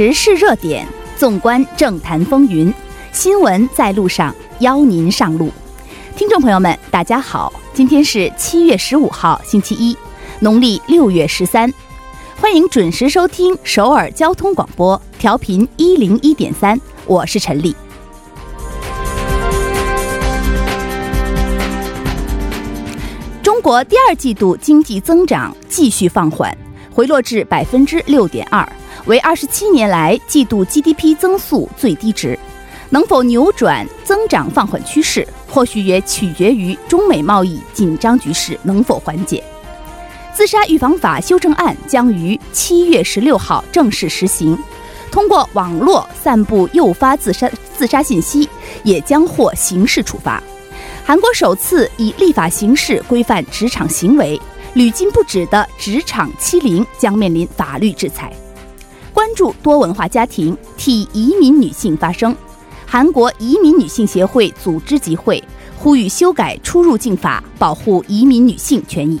时事热点，纵观政坛风云，新闻在路上，邀您上路。听众朋友们，大家好，今天是七月十五号，星期一，农历六月十三，欢迎准时收听首尔交通广播，调频一零一点三，我是陈丽。中国第二季度经济增长继续放缓，回落至百分之六点二，为二十七年来季度 GDP 增速最低值。能否扭转增长放缓趋势，或许也取决于中美贸易紧张局势能否缓解。自杀预防法修正案将于七月十六号正式实行，通过网络散布诱发自杀自杀信息，也将获刑事处罚。韩国首次以立法形式规范职场行为，屡禁不止的职场欺凌将面临法律制裁。关注多文化家庭，替移民女性发声。韩国移民女性协会组织集会，呼吁修改出入境法，保护移民女性权益。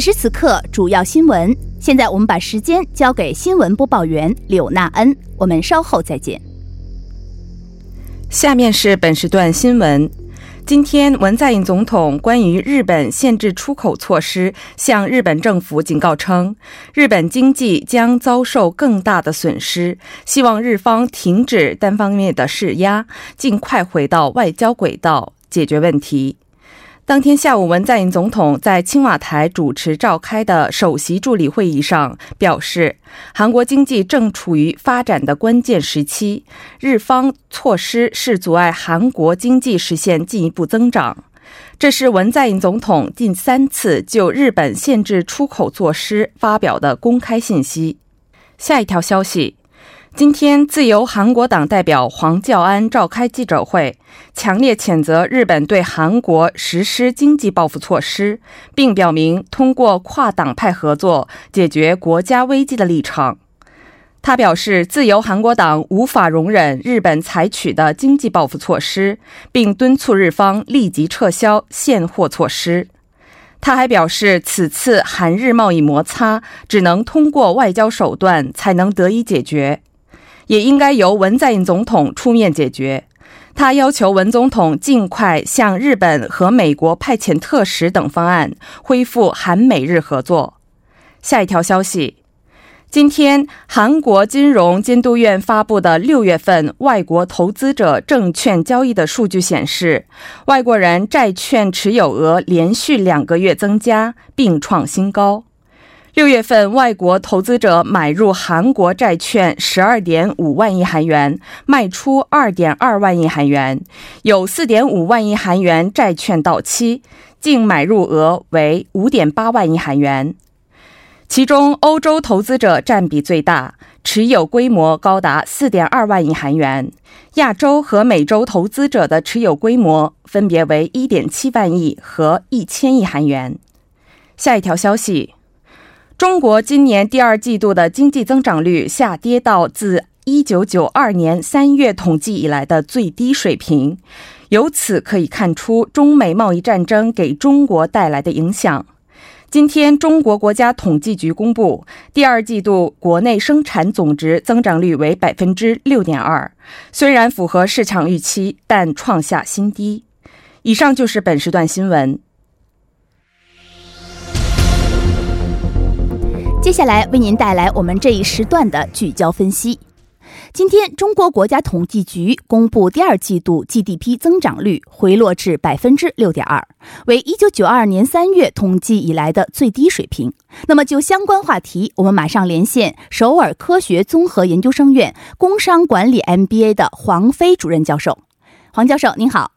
此时此刻，主要新闻。现在我们把时间交给新闻播报员柳娜恩，我们稍后再见。下面是本时段新闻。今天，文在寅总统关于日本限制出口措施，向日本政府警告称，日本经济将遭受更大的损失，希望日方停止单方面的施压，尽快回到外交轨道解决问题。当天下午，文在寅总统在青瓦台主持召开的首席助理会议上表示，韩国经济正处于发展的关键时期，日方措施是阻碍韩国经济实现进一步增长。这是文在寅总统近三次就日本限制出口措施发表的公开信息。下一条消息。今天，自由韩国党代表黄教安召开记者会，强烈谴责日本对韩国实施经济报复措施，并表明通过跨党派合作解决国家危机的立场。他表示，自由韩国党无法容忍日本采取的经济报复措施，并敦促日方立即撤销现货措施。他还表示，此次韩日贸易摩擦只能通过外交手段才能得以解决。也应该由文在寅总统出面解决。他要求文总统尽快向日本和美国派遣特使等方案，恢复韩美日合作。下一条消息：今天，韩国金融监督院发布的六月份外国投资者证券交易的数据显示，外国人债券持有额连续两个月增加，并创新高。六月份，外国投资者买入韩国债券十二点五万亿韩元，卖出二点二万亿韩元，有四点五万亿韩元债券到期，净买入额为五点八万亿韩元。其中，欧洲投资者占比最大，持有规模高达四点二万亿韩元；亚洲和美洲投资者的持有规模分别为一点七万亿和一千亿韩元。下一条消息。中国今年第二季度的经济增长率下跌到自一九九二年三月统计以来的最低水平，由此可以看出中美贸易战争给中国带来的影响。今天，中国国家统计局公布，第二季度国内生产总值增长率为百分之六点二，虽然符合市场预期，但创下新低。以上就是本时段新闻。接下来为您带来我们这一时段的聚焦分析。今天，中国国家统计局公布第二季度 GDP 增长率回落至百分之六点二，为一九九二年三月统计以来的最低水平。那么，就相关话题，我们马上连线首尔科学综合研究生院工商管理 MBA 的黄飞主任教授。黄教授，您好。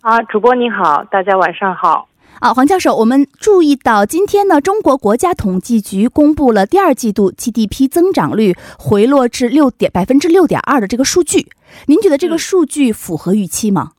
啊，主播您好，大家晚上好。啊，黄教授，我们注意到今天呢，中国国家统计局公布了第二季度 GDP 增长率回落至六点百分之六点二的这个数据。您觉得这个数据符合预期吗？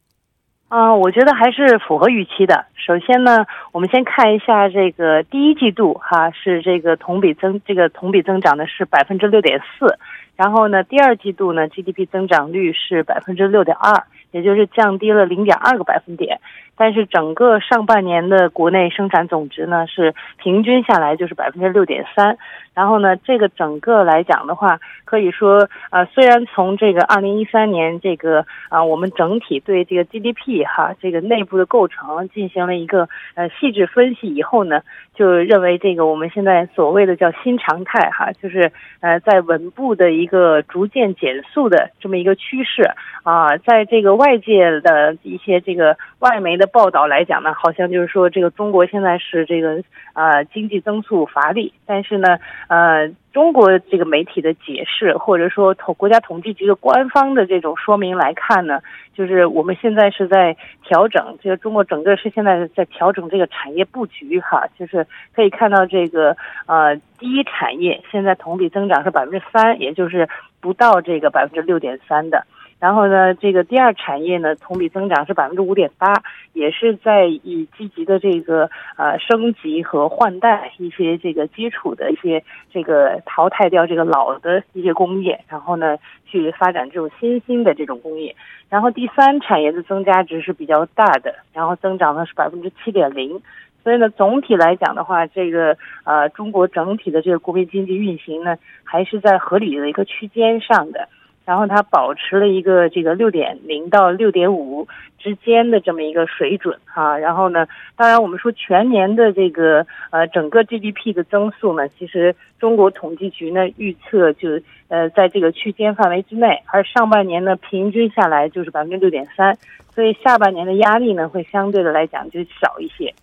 啊，我觉得还是符合预期的。首先呢，我们先看一下这个第一季度哈，是这个同比增这个同比增长的是百分之六点四，然后呢，第二季度呢 GDP 增长率是百分之六点二，也就是降低了零点二个百分点。但是整个上半年的国内生产总值呢，是平均下来就是百分之六点三。然后呢，这个整个来讲的话，可以说，呃，虽然从这个二零一三年这个啊，我们整体对这个 GDP 哈这个内部的构成进行了一个呃细致分析以后呢，就认为这个我们现在所谓的叫新常态哈，就是呃在稳步的一个逐渐减速的这么一个趋势啊，在这个外界的一些这个外媒的报道来讲呢，好像就是说这个中国现在是这个呃经济增速乏力，但是呢。呃，中国这个媒体的解释，或者说统国家统计局的官方的这种说明来看呢，就是我们现在是在调整，这个中国整个是现在在调整这个产业布局哈，就是可以看到这个呃第一产业现在同比增长是百分之三，也就是不到这个百分之六点三的。然后呢，这个第二产业呢，同比增长是百分之五点八，也是在以积极的这个呃升级和换代一些这个基础的一些这个淘汰掉这个老的一些工业，然后呢去发展这种新兴的这种工业。然后第三产业的增加值是比较大的，然后增长呢是百分之七点零。所以呢，总体来讲的话，这个呃中国整体的这个国民经济运行呢，还是在合理的一个区间上的。然后它保持了一个这个六点零到六点五之间的这么一个水准哈，然后呢，当然我们说全年的这个呃整个 GDP 的增速呢，其实中国统计局呢预测就呃在这个区间范围之内，而上半年呢平均下来就是百分之六点三，所以下半年的压力呢会相对的来讲就少一些。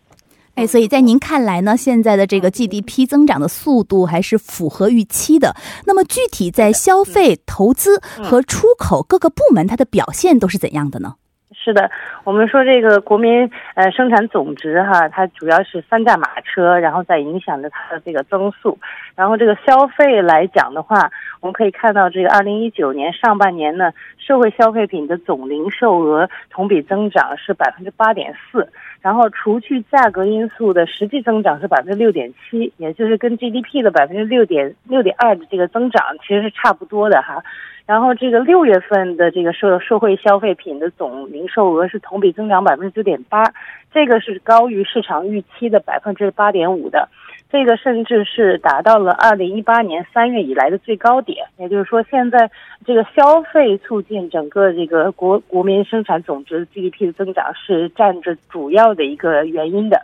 哎，所以在您看来呢，现在的这个 GDP 增长的速度还是符合预期的。那么具体在消费、投资和出口各个部门，它的表现都是怎样的呢？是的，我们说这个国民呃生产总值哈，它主要是三驾马车，然后在影响着它的这个增速。然后这个消费来讲的话，我们可以看到这个二零一九年上半年呢，社会消费品的总零售额同比增长是百分之八点四。然后除去价格因素的实际增长是百分之六点七，也就是跟 GDP 的百分之六点六点二的这个增长其实是差不多的哈。然后这个六月份的这个社社会消费品的总零售额是同比增长百分之九点八，这个是高于市场预期的百分之八点五的。这个甚至是达到了二零一八年三月以来的最高点，也就是说，现在这个消费促进整个这个国国民生产总值 GDP 的增长是占着主要的一个原因的。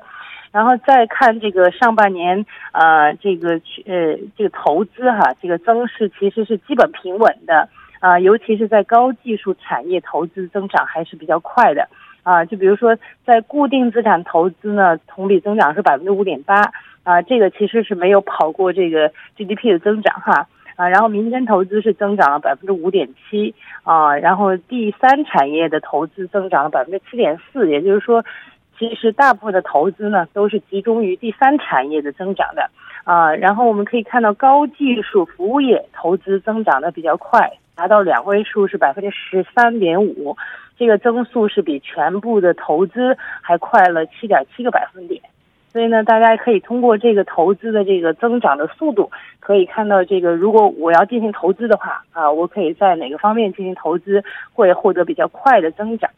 然后再看这个上半年，呃，这个呃这个投资哈，这个增势其实是基本平稳的。啊，尤其是在高技术产业投资增长还是比较快的。啊。就比如说在固定资产投资呢，同比增长是百分之五点八。啊，这个其实是没有跑过这个 GDP 的增长哈啊，然后民间投资是增长了百分之五点七啊，然后第三产业的投资增长了百分之七点四，也就是说，其实大部分的投资呢都是集中于第三产业的增长的啊，然后我们可以看到高技术服务业投资增长的比较快，达到两位数是百分之十三点五，这个增速是比全部的投资还快了七点七个百分点。所以呢，大家可以通过这个投资的这个增长的速度，可以看到这个，如果我要进行投资的话，啊，我可以在哪个方面进行投资会获得比较快的增长，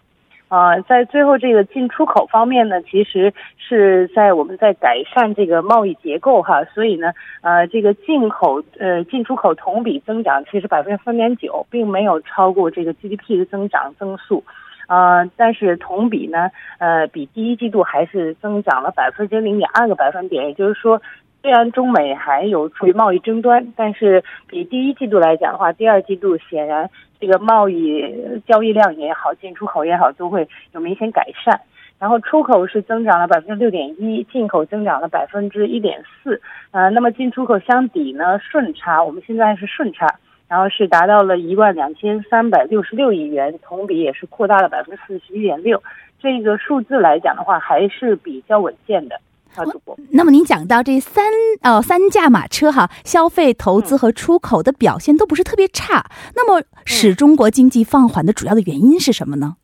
啊，在最后这个进出口方面呢，其实是在我们在改善这个贸易结构哈，所以呢，呃，这个进口呃进出口同比增长其实百分之三点九，并没有超过这个 GDP 的增长增速。呃，但是同比呢，呃，比第一季度还是增长了百分之零点二个百分点，也就是说，虽然中美还有处于贸易争端，但是比第一季度来讲的话，第二季度显然这个贸易交易量也好，进出口也好，都会有明显改善。然后出口是增长了百分之六点一，进口增长了百分之一点四。呃，那么进出口相抵呢，顺差，我们现在是顺差，然后是达到了一万两千三百六十六亿元，同比也是扩大了百分之四十一点六。这个数字来讲的话，还是比较稳健的。好，主播。那么您讲到这三呃三驾马车哈，消费、投资和出口的表现都不是特别差。那么使中国经济放缓的主要的原因是什么呢？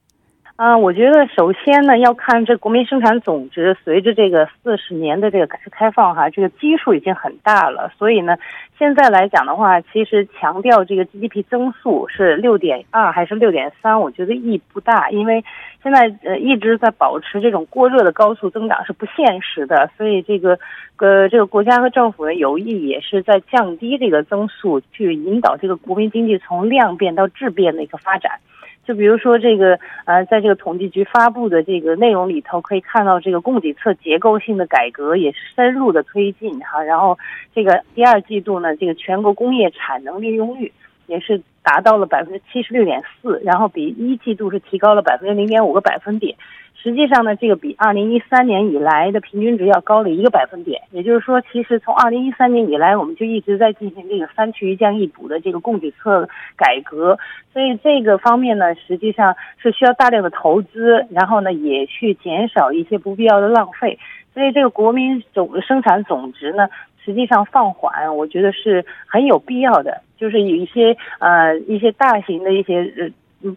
啊，我觉得首先呢，要看这国民生产总值，随着这个四十年的这个改革开放哈，这个基数已经很大了，所以呢，现在来讲的话，其实强调这个 GDP 增速是六点二还是六点三，我觉得意义不大，因为现在呃一直在保持这种过热的高速增长是不现实的，所以这个呃这个国家和政府呢有意也是在降低这个增速，去引导这个国民经济从量变到质变的一个发展。就比如说这个，呃，在这个统计局发布的这个内容里头，可以看到这个供给侧结构性的改革也是深入的推进哈。然后这个第二季度呢，这个全国工业产能利用率也是达到了百分之七十六点四，然后比一季度是提高了百分之零点五个百分点。实际上呢，这个比二零一三年以来的平均值要高了一个百分点。也就是说，其实从二零一三年以来，我们就一直在进行这个三去一降一补的这个供给侧改革。所以这个方面呢，实际上是需要大量的投资，然后呢，也去减少一些不必要的浪费。所以这个国民总生产总值呢，实际上放缓，我觉得是很有必要的。就是有一些呃一些大型的一些呃。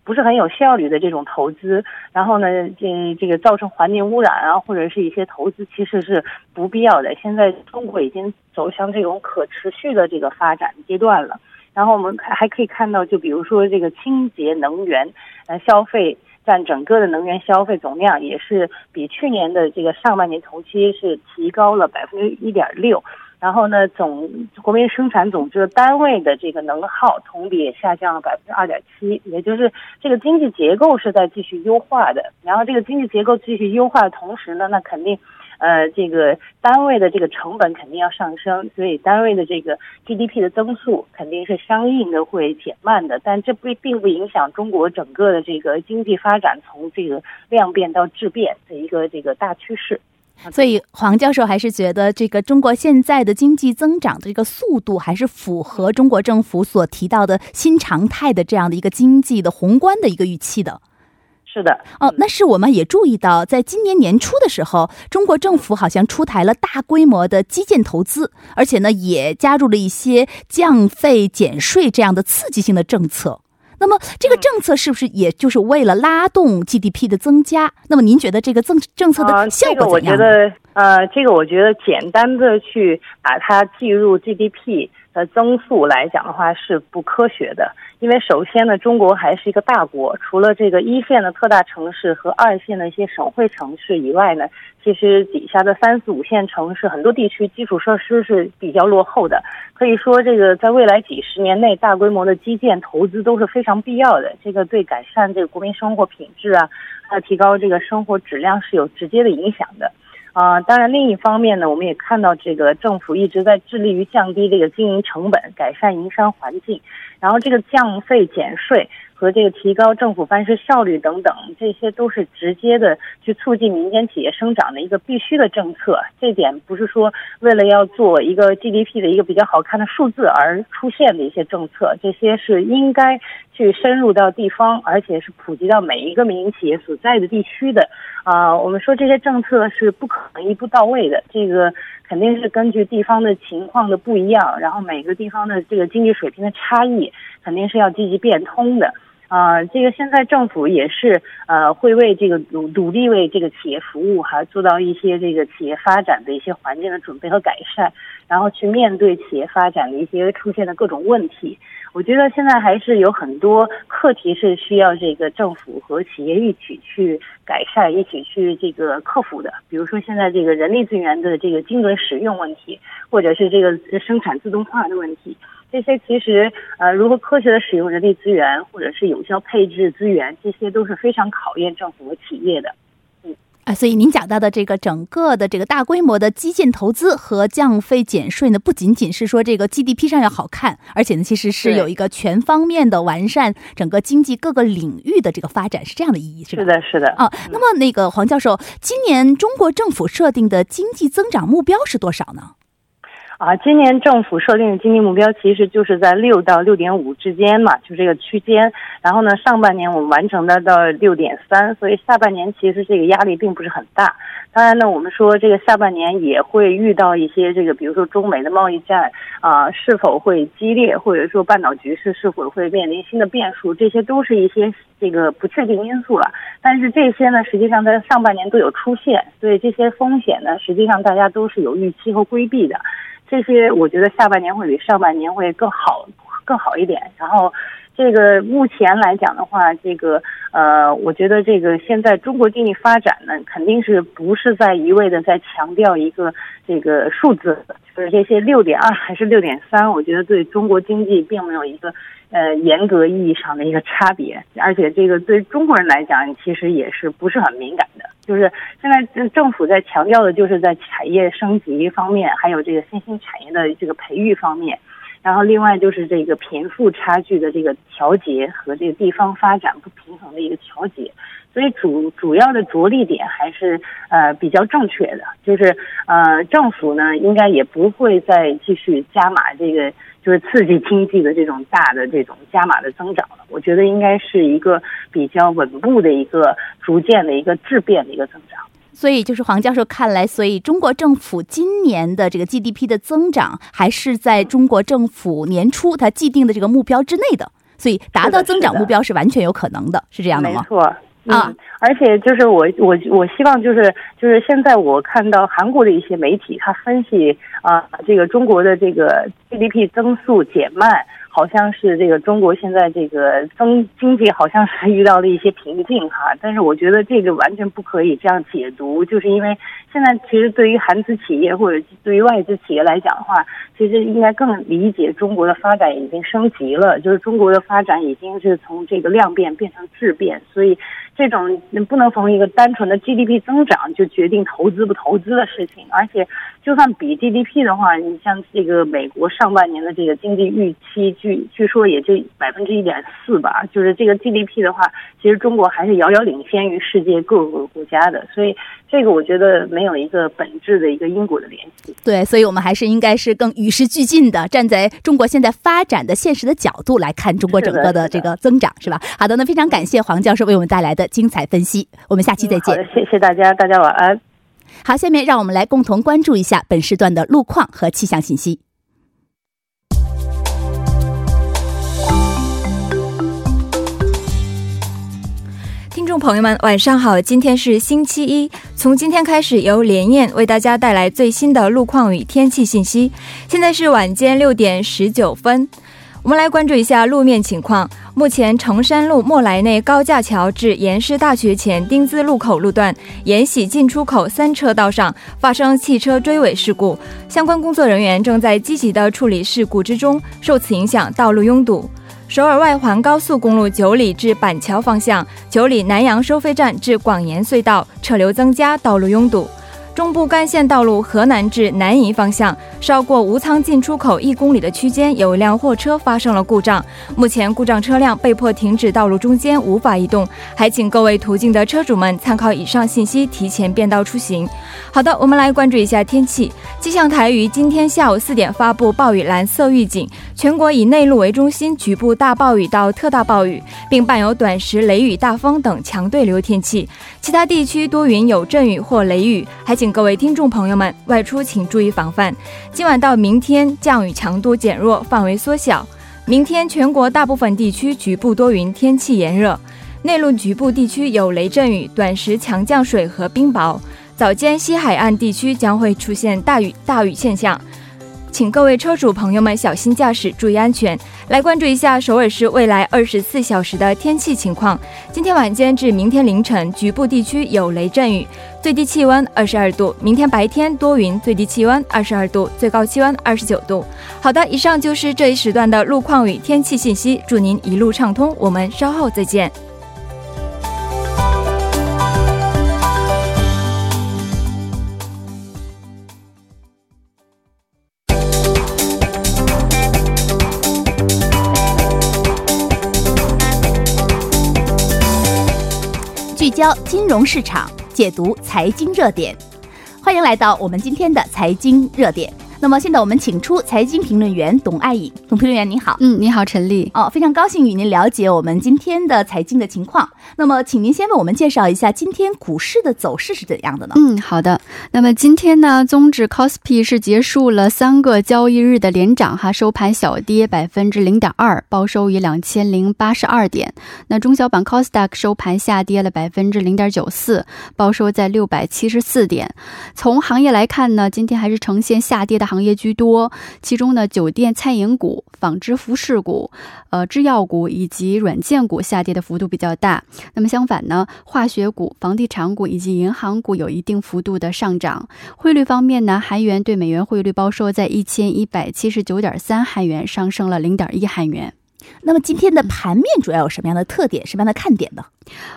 不是很有效率的这种投资，然后呢，这这个造成环境污染啊，或者是一些投资其实是不必要的。现在中国已经走向这种可持续的这个发展阶段了。然后我们还可以看到，就比如说这个清洁能源，呃，消费占整个的能源消费总量也是比去年的这个上半年同期是提高了百分之一点六。然后呢，总国民生产总值单位的这个能耗同比下降了百分之二点七，也就是这个经济结构是在继续优化的。然后这个经济结构继续优化的同时呢，那肯定，呃，这个单位的这个成本肯定要上升，所以单位的这个 GDP 的增速肯定是相应的会减慢的。但这不并不影响中国整个的这个经济发展从这个量变到质变的一个这个大趋势。所以，黄教授还是觉得这个中国现在的经济增长的这个速度，还是符合中国政府所提到的新常态的这样的一个经济的宏观的一个预期的。是的，哦，那是我们也注意到，在今年年初的时候，中国政府好像出台了大规模的基建投资，而且呢，也加入了一些降费减税这样的刺激性的政策。那么这个政策是不是也就是为了拉动 GDP 的增加？那么您觉得这个政政策的效果怎样？这个我觉得，呃，这个我觉得简单的去把它计入 GDP 的增速来讲的话是不科学的。因为首先呢，中国还是一个大国，除了这个一线的特大城市和二线的一些省会城市以外呢，其实底下的三四五线城市很多地区基础设施是比较落后的。可以说，这个在未来几十年内，大规模的基建投资都是非常必要的。这个对改善这个国民生活品质啊，还有提高这个生活质量是有直接的影响的。啊，当然，另一方面呢，我们也看到这个政府一直在致力于降低这个经营成本，改善营商环境。然后这个降费减税和这个提高政府办事效率等等，这些都是直接的去促进民间企业生长的一个必须的政策。这点不是说为了要做一个 GDP 的一个比较好看的数字而出现的一些政策，这些是应该去深入到地方，而且是普及到每一个民营企业所在的地区的。啊，我们说这些政策是不可能一步到位的，这个。肯定是根据地方的情况的不一样，然后每个地方的这个经济水平的差异，肯定是要积极变通的。啊，这个现在政府也是呃，会为这个努努力为这个企业服务，还做到一些这个企业发展的一些环境的准备和改善，然后去面对企业发展的一些出现的各种问题。我觉得现在还是有很多课题是需要这个政府和企业一起去改善、一起去这个克服的。比如说现在这个人力资源的这个精准使用问题，或者是这个生产自动化的问题，这些其实呃，如何科学的使用人力资源，或者是有效配置资源，这些都是非常考验政府和企业的。嗯啊，所以您讲到的这个整个的这个大规模的基建投资和降费减税呢，不仅仅是说这个 GDP 上要好看，而且呢，其实是有一个全方面的完善整个经济各个领域的这个发展，是这样的意义，是吧？是的，是的。啊，那么那个黄教授，今年中国政府设定的经济增长目标是多少呢？啊，今年政府设定的经济目标其实就是在六到六点五之间嘛，就这个区间。然后呢，上半年我们完成的到六点三，所以下半年其实这个压力并不是很大。当然呢，我们说这个下半年也会遇到一些这个，比如说中美的贸易战啊是否会激烈，或者说半岛局势是否会面临新的变数，这些都是一些这个不确定因素了。但是这些呢，实际上在上半年都有出现，所以这些风险呢，实际上大家都是有预期和规避的。这些我觉得下半年会比上半年会更好，更好一点。然后，这个目前来讲的话，这个呃，我觉得这个现在中国经济发展呢，肯定是不是在一味的在强调一个这个数字，就是这些六点二还是六点三，我觉得对中国经济并没有一个。呃，严格意义上的一个差别，而且这个对中国人来讲，其实也是不是很敏感的。就是现在政府在强调的，就是在产业升级方面，还有这个新兴产业的这个培育方面，然后另外就是这个贫富差距的这个调节和这个地方发展不平衡的一个调节。所以主主要的着力点还是呃比较正确的，就是呃政府呢应该也不会再继续加码这个。就是刺激经济的这种大的这种加码的增长了，我觉得应该是一个比较稳步的一个逐渐的一个质变的一个增长。所以，就是黄教授看来，所以中国政府今年的这个 GDP 的增长还是在中国政府年初它既定的这个目标之内的，所以达到增长目标是完全有可能的，是这样的吗？没错。啊，而且就是我我我希望就是就是现在我看到韩国的一些媒体，他分析啊，这个中国的这个 GDP 增速减慢。好像是这个中国现在这个经经济好像是遇到了一些瓶颈。哈，但是我觉得这个完全不可以这样解读，就是因为现在其实对于韩资企业或者对于外资企业来讲的话，其实应该更理解中国的发展已经升级了，就是中国的发展已经是从这个量变变成质变，所以这种不能从一个单纯的 GDP 增长就决定投资不投资的事情，而且就算比 GDP 的话，你像这个美国上半年的这个经济预期。据据说也就百分之一点四吧，就是这个 GDP 的话，其实中国还是遥遥领先于世界各个国家的，所以这个我觉得没有一个本质的一个因果的联系。对，所以我们还是应该是更与时俱进的，站在中国现在发展的现实的角度来看中国整个的这个增长，是吧？好的，那非常感谢黄教授为我们带来的精彩分析，我们下期再见。谢谢大家，大家晚安。好，下面让我们来共同关注一下本时段的路况和气象信息。听众朋友们，晚上好！今天是星期一，从今天开始由连燕为大家带来最新的路况与天气信息。现在是晚间六点十九分，我们来关注一下路面情况。目前，成山路莫来内高架桥至延师大学前丁字路口路段延禧进出口三车道上发生汽车追尾事故，相关工作人员正在积极的处理事故之中，受此影响，道路拥堵。首尔外环高速公路九里至板桥方向，九里南阳收费站至广延隧道车流增加，道路拥堵。中部干线道路河南至南宜方向，稍过吴仓进出口一公里的区间，有一辆货车发生了故障，目前故障车辆被迫停止道路中间，无法移动。还请各位途经的车主们参考以上信息，提前变道出行。好的，我们来关注一下天气。气象台于今天下午四点发布暴雨蓝色预警，全国以内陆为中心，局部大暴雨到特大暴雨，并伴有短时雷雨、大风等强对流天气。其他地区多云有阵雨或雷雨，还请各位听众朋友们外出请注意防范。今晚到明天降雨强度减弱，范围缩小。明天全国大部分地区局部多云，天气炎热，内陆局部地区有雷阵雨、短时强降水和冰雹。早间西海岸地区将会出现大雨大雨现象，请各位车主朋友们小心驾驶，注意安全。来关注一下首尔市未来二十四小时的天气情况。今天晚间至明天凌晨，局部地区有雷阵雨，最低气温二十二度。明天白天多云，最低气温二十二度，最高气温二十九度。好的，以上就是这一时段的路况与天气信息。祝您一路畅通，我们稍后再见。焦金融市场，解读财经热点。欢迎来到我们今天的财经热点。那么现在我们请出财经评论员董爱颖，董评论员你好。嗯，你好，陈丽。哦，非常高兴与您了解我们今天的财经的情况。那么，请您先为我们介绍一下今天股市的走势是怎样的呢？嗯，好的。那么今天呢，综指 c o s p i 是结束了三个交易日的连涨，哈，收盘小跌百分之零点二，报收于两千零八十二点。那中小板 c o s d a q 收盘下跌了百分之零点九四，报收在六百七十四点。从行业来看呢，今天还是呈现下跌的。行业居多，其中呢，酒店、餐饮股、纺织服饰股、呃，制药股以及软件股下跌的幅度比较大。那么相反呢，化学股、房地产股以及银行股有一定幅度的上涨。汇率方面呢，韩元对美元汇率报收在一千一百七十九点三韩元，上升了零点一韩元。那么今天的盘面主要有什么样的特点？什么样的看点呢？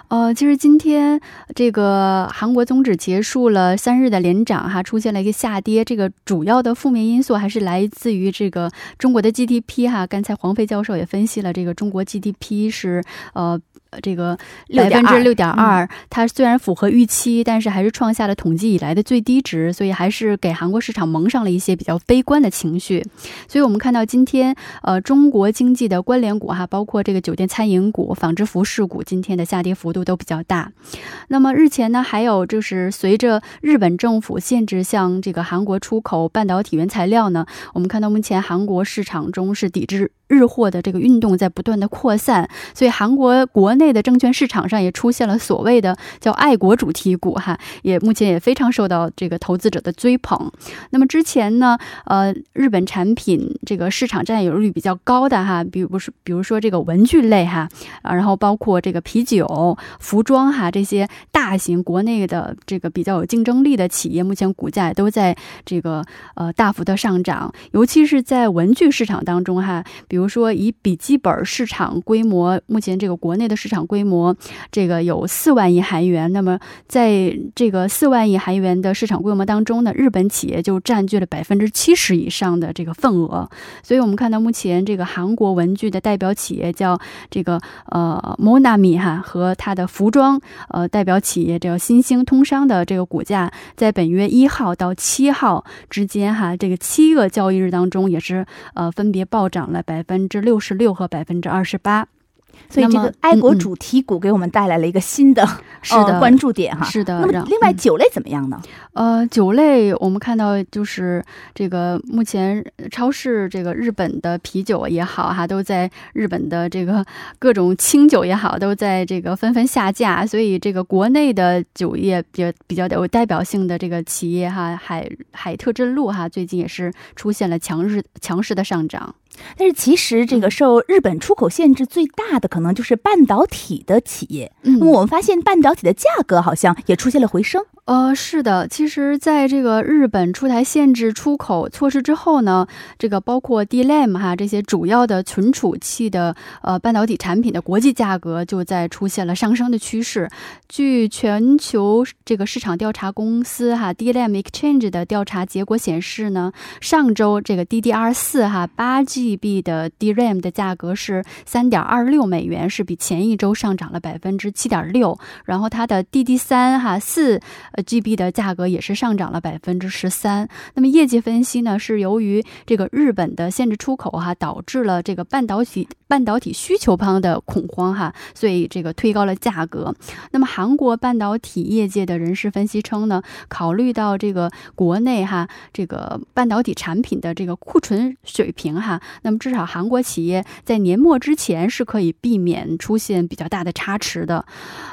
呃，其实今天这个韩国综指结束了三日的连涨，哈，出现了一个下跌。这个主要的负面因素还是来自于这个中国的 GDP，哈。刚才黄飞教授也分析了，这个中国 GDP 是呃。这个百分之六点二，它虽然符合预期，但是还是创下了统计以来的最低值，所以还是给韩国市场蒙上了一些比较悲观的情绪。所以我们看到今天，呃，中国经济的关联股哈，包括这个酒店、餐饮股、纺织服饰股，今天的下跌幅度都比较大。那么日前呢，还有就是随着日本政府限制向这个韩国出口半导体原材料呢，我们看到目前韩国市场中是抵制。日货的这个运动在不断的扩散，所以韩国国内的证券市场上也出现了所谓的叫爱国主题股哈，也目前也非常受到这个投资者的追捧。那么之前呢，呃，日本产品这个市场占有率比较高的哈，比如说比如说这个文具类哈，啊，然后包括这个啤酒、服装哈这些大型国内的这个比较有竞争力的企业，目前股价都在这个呃大幅的上涨，尤其是在文具市场当中哈。比如说，以笔记本市场规模，目前这个国内的市场规模，这个有四万亿韩元。那么，在这个四万亿韩元的市场规模当中呢，日本企业就占据了百分之七十以上的这个份额。所以，我们看到目前这个韩国文具的代表企业叫这个呃 Monami 哈，和它的服装呃代表企业叫新兴通商的这个股价，在本月一号到七号之间哈，这个七个交易日当中也是呃分别暴涨了百。百分之六十六和百分之二十八。所以这个爱国主题股给我们带来了一个新的是的关注点哈，是的。那么另外酒类怎么样呢？呃，酒类我们看到就是这个目前超市这个日本的啤酒也好哈，都在日本的这个各种清酒也好，都在这个纷纷下架。所以这个国内的酒业比较比较有代表性的这个企业哈，海海特之路哈，最近也是出现了强势强势的上涨。但是其实这个受日本出口限制最大的可能就是半导体的企业。那么我们发现半导体的价格好像也出现了回升。呃，是的，其实在这个日本出台限制出口措施之后呢，这个包括 DRAM 哈这些主要的存储器的呃半导体产品的国际价格就在出现了上升的趋势。据全球这个市场调查公司哈 DRAM Exchange 的调查结果显示呢，上周这个 DDR 四哈八 GB 的 DRAM 的价格是三点二六美元，是比前一周上涨了百分之七点六。然后它的 DD 三哈四 GB 的价格也是上涨了百分之十三。那么业绩分析呢，是由于这个日本的限制出口哈，导致了这个半导体半导体需求方的恐慌哈，所以这个推高了价格。那么韩国半导体业界的人士分析称呢，考虑到这个国内哈这个半导体产品的这个库存水平哈，那么至少韩国企业在年末之前是可以避免出现比较大的差池的。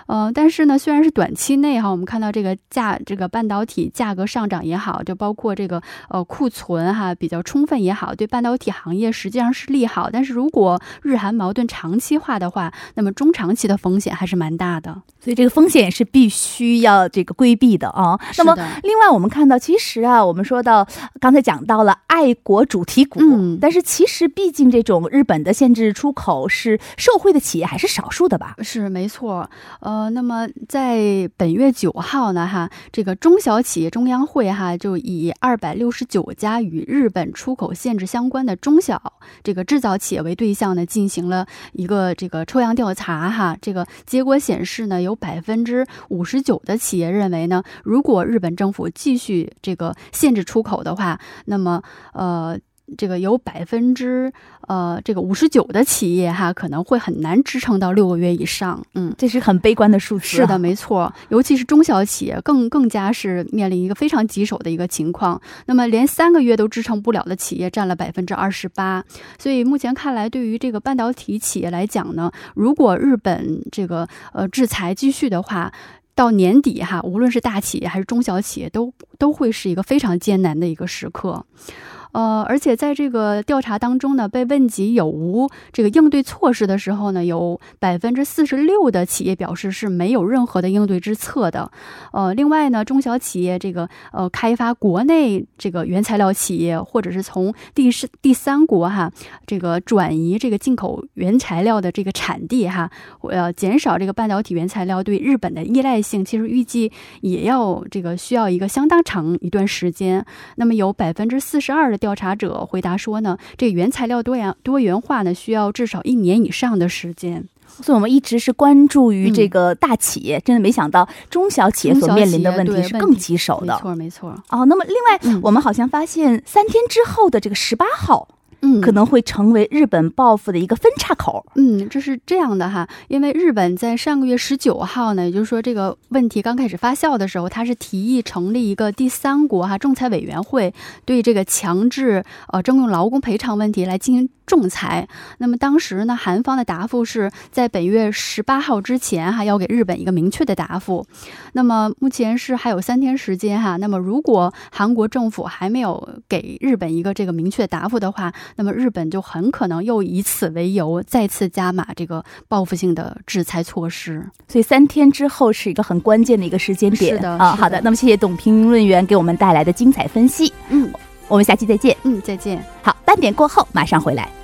呃，但是呢，虽然是短期内哈，我们看到这个。价这个半导体价格上涨也好，就包括这个呃库存哈比较充分也好，对半导体行业实际上是利好。但是如果日韩矛盾长期化的话，那么中长期的风险还是蛮大的。所以这个风险也是必须要这个规避的啊。那么另外我们看到，其实啊，我们说到刚才讲到了爱国主题股，但是其其实毕竟这种日本的限制出口是受惠的企业还是少数的吧？是没错，呃，那么在本月九号呢，哈，这个中小企业中央会哈就以二百六十九家与日本出口限制相关的中小这个制造企业为对象呢，进行了一个这个抽样调查哈，这个结果显示呢，有百分之五十九的企业认为呢，如果日本政府继续这个限制出口的话，那么呃。这个有百分之呃这个五十九的企业哈可能会很难支撑到六个月以上，嗯，这是很悲观的数字。是的，没错，尤其是中小企业更更加是面临一个非常棘手的一个情况。那么连三个月都支撑不了的企业占了百分之二十八。所以目前看来，对于这个半导体企业来讲呢，如果日本这个呃制裁继续的话，到年底哈，无论是大企业还是中小企业，都都会是一个非常艰难的一个时刻。呃，而且在这个调查当中呢，被问及有无这个应对措施的时候呢，有百分之四十六的企业表示是没有任何的应对之策的。呃，另外呢，中小企业这个呃开发国内这个原材料企业，或者是从第是第三国哈这个转移这个进口原材料的这个产地哈，呃减少这个半导体原材料对日本的依赖性，其实预计也要这个需要一个相当长一段时间。那么有百分之四十二的。调查者回答说呢，这个原材料多元多元化呢，需要至少一年以上的时间。所以，我们一直是关注于这个大企业，真的没想到中小企业所面临的问题是更棘手的。没错，没错。哦，那么另外，我们好像发现三天之后的这个十八号。嗯，可能会成为日本报复的一个分叉口。嗯，这是这样的哈，因为日本在上个月十九号呢，也就是说这个问题刚开始发酵的时候，他是提议成立一个第三国哈仲裁委员会，对这个强制呃征用劳工赔偿问题来进行。仲裁。那么当时呢，韩方的答复是在本月十八号之前哈，要给日本一个明确的答复。那么目前是还有三天时间哈。那么如果韩国政府还没有给日本一个这个明确答复的话，那么日本就很可能又以此为由再次加码这个报复性的制裁措施。所以三天之后是一个很关键的一个时间点。是的啊，好的。那么谢谢董评论员给我们带来的精彩分析。嗯，我们下期再见。嗯，再见。好，半点过后马上回来。